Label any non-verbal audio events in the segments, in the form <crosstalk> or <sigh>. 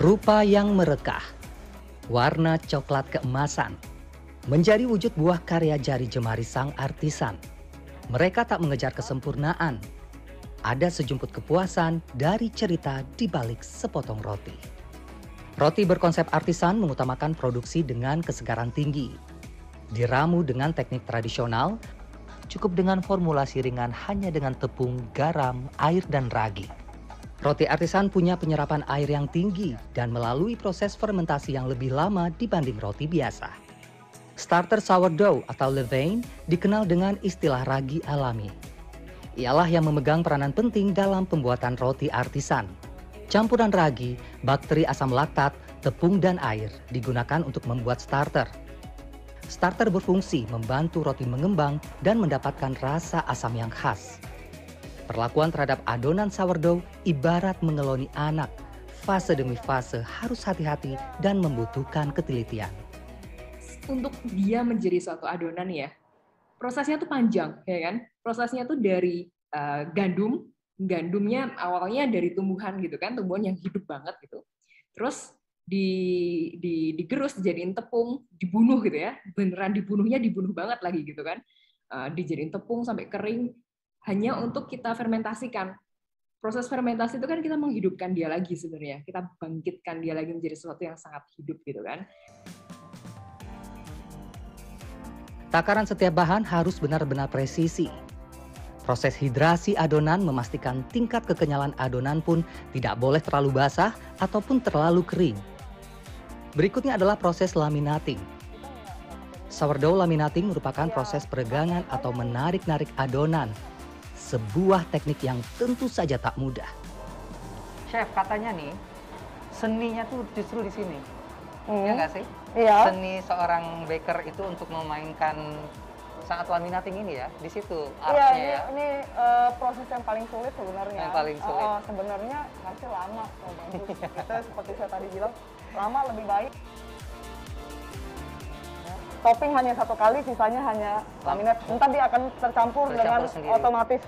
Rupa yang merekah, warna coklat keemasan, menjadi wujud buah karya jari jemari sang artisan. Mereka tak mengejar kesempurnaan. Ada sejumput kepuasan dari cerita di balik sepotong roti. Roti berkonsep artisan mengutamakan produksi dengan kesegaran tinggi. Diramu dengan teknik tradisional, cukup dengan formulasi ringan hanya dengan tepung, garam, air, dan ragi. Roti artisan punya penyerapan air yang tinggi dan melalui proses fermentasi yang lebih lama dibanding roti biasa. Starter sourdough atau levain dikenal dengan istilah ragi alami. Ialah yang memegang peranan penting dalam pembuatan roti artisan. Campuran ragi, bakteri asam laktat, tepung, dan air digunakan untuk membuat starter. Starter berfungsi membantu roti mengembang dan mendapatkan rasa asam yang khas. Perlakuan terhadap adonan sourdough ibarat mengeloni anak. Fase demi fase harus hati-hati dan membutuhkan ketelitian. Untuk dia menjadi suatu adonan ya, prosesnya tuh panjang, ya kan? Prosesnya tuh dari uh, gandum, gandumnya awalnya dari tumbuhan gitu kan, tumbuhan yang hidup banget gitu. Terus di, di digerus dijadiin tepung, dibunuh gitu ya, beneran dibunuhnya dibunuh banget lagi gitu kan, uh, dijadiin tepung sampai kering, hanya untuk kita fermentasikan. Proses fermentasi itu kan kita menghidupkan dia lagi sebenarnya, kita bangkitkan dia lagi menjadi sesuatu yang sangat hidup gitu kan. Takaran setiap bahan harus benar-benar presisi. Proses hidrasi adonan memastikan tingkat kekenyalan adonan pun tidak boleh terlalu basah ataupun terlalu kering. Berikutnya adalah proses laminating. Sourdough laminating merupakan proses peregangan atau menarik-narik adonan sebuah teknik yang tentu saja tak mudah. Chef, katanya nih, seninya tuh justru di sini. Hmm. Ya nggak sih? Iya. Seni seorang baker itu untuk memainkan saat laminating ini ya, di situ Iya, ini, ya. ini uh, proses yang paling sulit sebenarnya. Yang paling sulit. Uh, sebenarnya masih lama, bagus. Kita seperti saya tadi bilang, lama lebih baik. Topping hanya satu kali, sisanya hanya laminat. Entar dia akan tercampur, tercampur dengan sendiri. otomatis.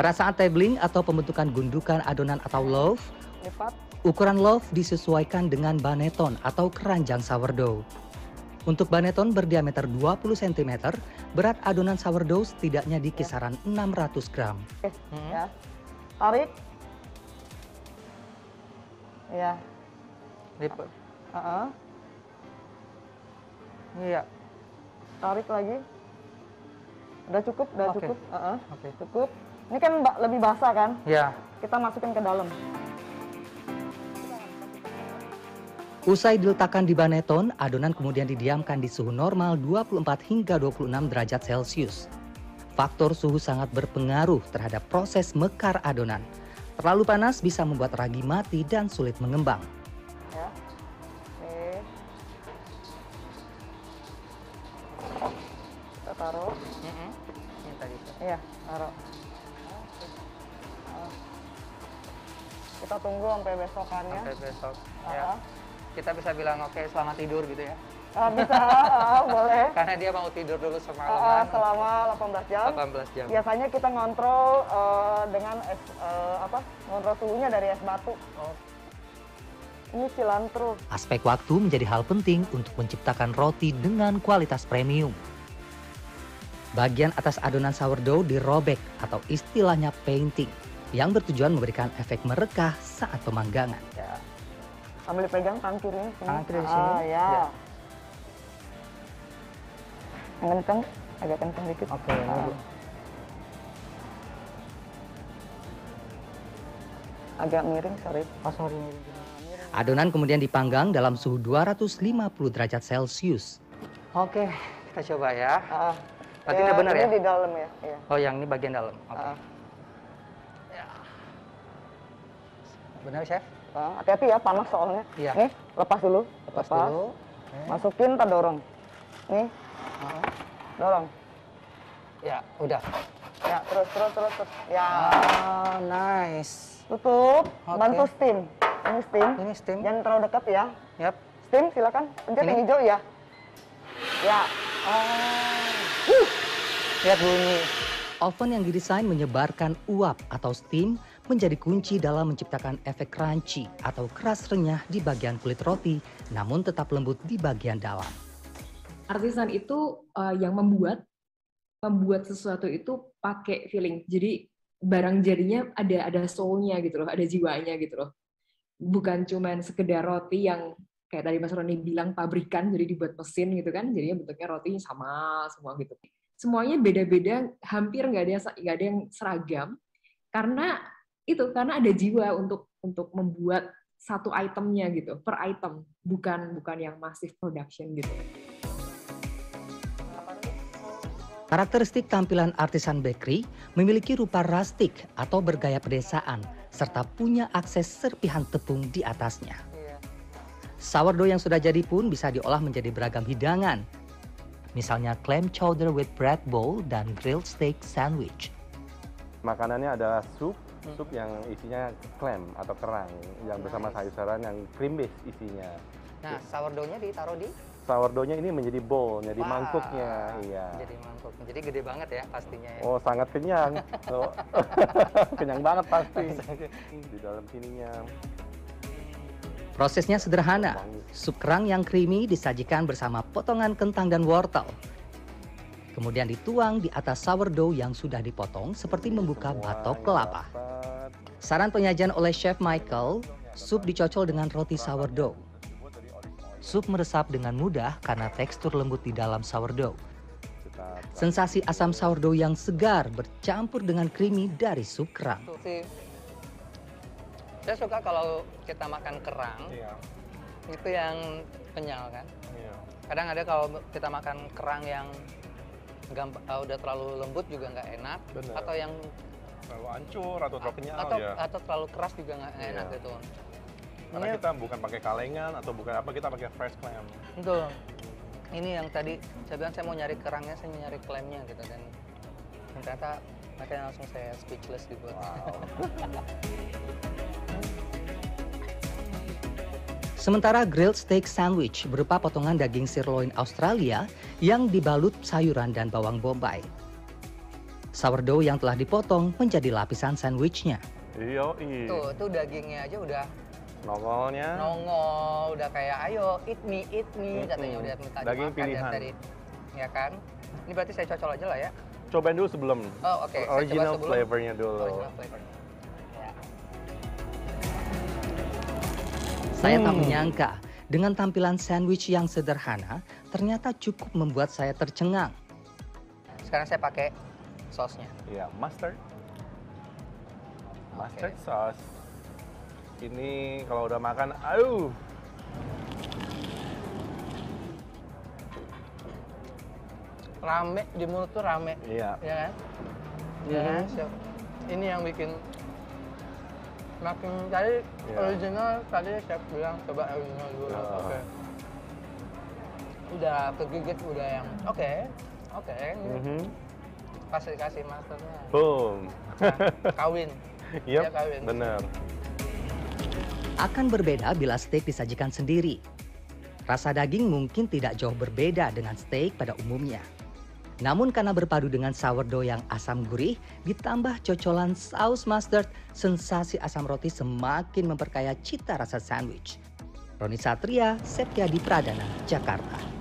Pada saat tabling atau pembentukan gundukan adonan atau loaf, ukuran loaf disesuaikan dengan baneton atau keranjang sourdough. Untuk baneton berdiameter 20 cm, berat adonan sourdough setidaknya di kisaran 600 gram. Oke, hmm. ya. Tarik. Ya. Lipat. Uh -uh. Iya. Tarik lagi. Udah cukup, udah okay. cukup. Uh -uh. Oke. Okay. Cukup. Ini kan lebih basah kan? Iya. Kita masukin ke dalam. Usai diletakkan di baneton, adonan kemudian didiamkan di suhu normal 24 hingga 26 derajat Celcius. Faktor suhu sangat berpengaruh terhadap proses mekar adonan. Terlalu panas bisa membuat ragi mati dan sulit mengembang. Besokannya. Sampai besok. Uh Ya. Kita bisa bilang oke okay, selamat tidur gitu ya. Uh, bisa, uh, boleh. <laughs> Karena dia mau tidur dulu semalam. Uh, selama 18 jam. 18 jam. Biasanya kita ngontrol uh, dengan es uh, apa? Ngontrol suhunya dari es batu. Oh. Ini cilantro. Aspek waktu menjadi hal penting untuk menciptakan roti dengan kualitas premium. Bagian atas adonan sourdough dirobek atau istilahnya painting yang bertujuan memberikan efek merekah saat pemanggangan. Ya. Sambil dipegang tangan kiri Tangan kiri di sini. Ah, ya. ya. Yang kencang, agak kencang dikit. Oke, okay, ah. Agak miring, sorry. Oh, sorry. Adonan kemudian dipanggang dalam suhu 250 derajat Celcius. Oke, kita coba ya. Uh, Berarti ya, benar ya? Ini di dalam ya. ya. Oh, yang ini bagian dalam. Oke. Okay. Uh. Benar, Chef? Hati-hati ya, panas soalnya. Iya. Nih, lepas dulu. Lepas, lepas. dulu. Okay. Masukin, tak dorong. Nih. Uh. Dorong. Ya, udah. Ya, terus, terus, terus, terus. Ya. Ah, nice. Tutup, okay. bantu steam. Ini steam. Ini steam. Jangan terlalu dekat ya. Yap. Steam, silakan. Pencet yang hijau ya. Ya. Oh. Lihat bunyi. Oven yang didesain menyebarkan uap atau steam menjadi kunci dalam menciptakan efek crunchy atau keras renyah di bagian kulit roti, namun tetap lembut di bagian dalam. Artisan itu uh, yang membuat membuat sesuatu itu pakai feeling. Jadi barang jadinya ada ada soulnya gitu loh, ada jiwanya gitu loh. Bukan cuman sekedar roti yang kayak tadi Mas Roni bilang pabrikan jadi dibuat mesin gitu kan, jadinya bentuknya roti sama semua gitu. Semuanya beda-beda, hampir nggak ada nggak ada yang seragam karena itu karena ada jiwa untuk untuk membuat satu itemnya gitu per item bukan bukan yang masif production gitu. Karakteristik tampilan artisan bakery memiliki rupa rustic atau bergaya pedesaan serta punya akses serpihan tepung di atasnya. Iya. Sourdough yang sudah jadi pun bisa diolah menjadi beragam hidangan. Misalnya clam chowder with bread bowl dan grilled steak sandwich. Makanannya adalah sup, sup yang isinya clam atau kerang yang bersama Nice. sayur-sayuran yang cream base isinya. Nah, sourdough-nya ditaruh di Sourdough-nya ini menjadi bowl, jadi Wah, mangkuknya, iya. Jadi mangkuk. Jadi gede banget ya pastinya ya. Oh, sangat kenyang. <laughs> Oh. <laughs> kenyang banget pasti. Di dalam sininya. Prosesnya sederhana. Sup kerang yang creamy disajikan bersama potongan kentang dan wortel. Kemudian dituang di atas sourdough yang sudah dipotong seperti membuka batok kelapa. Saran penyajian oleh Chef Michael, sup dicocol dengan roti sourdough. Sup meresap dengan mudah karena tekstur lembut di dalam sourdough. Sensasi asam sourdough yang segar bercampur dengan creamy dari sup kerang. Saya suka kalau kita makan kerang Iya, itu yang kenyal kan. iya. Kadang ada kalau kita makan kerang yang gamp- uh, udah terlalu lembut juga nggak enak Benar. atau yang Terlalu hancur atau terlalu kenyal atau ya. atau terlalu keras juga nggak nggak enak Iya. gitu. Karena Ini- kita bukan pakai kalengan atau bukan apa, kita pakai fresh clam. Betul. Ini yang tadi saya bilang saya mau nyari kerangnya, saya mau nyari klemnya gitu dan dan ternyata makanya langsung saya speechless gitu. Wow. <laughs> Sementara grilled steak sandwich berupa potongan daging sirloin Australia yang dibalut sayuran dan bawang bombay. Sourdough yang telah dipotong menjadi lapisan sandwichnya. Iya, Tuh, tuh dagingnya aja udah Nongolnya. nongol, udah kayak ayo eat me, eat me katanya Mm-mm. udah minta Daging dimakan dari pilihan. tadi. Ya kan? Ini berarti saya cocol aja lah ya. Cobain dulu sebelum. Oh, oke. Coba Original flavornya dulu. Original flavor. Ya. Saya tak Hmm. menyangka dengan tampilan sandwich yang sederhana ternyata cukup membuat saya tercengang. Sekarang saya pakai sausnya. Iya, mustard. Mustard sauce. Ini kalau udah makan, aduh. Rame di mulut tuh rame, Iya. ya kan? Ya kan? Mhm. So, ini yang bikin makin tadi Iya. original tadi chef bilang coba original dulu. Ya. Oke. Udah kegigit udah yang oke. Oke, ini Mhm. Pas dikasih masternya. Boom. Nah, kawin. <laughs> Yep, Dia kawin. bener. Akan berbeda bila steak disajikan sendiri. Rasa daging mungkin tidak jauh berbeda dengan steak pada umumnya. Namun karena berpadu dengan sourdough yang asam gurih, ditambah cocolan saus mustard, sensasi asam roti semakin memperkaya cita rasa sandwich. Roni Satria, Septiadi Pradana, Jakarta.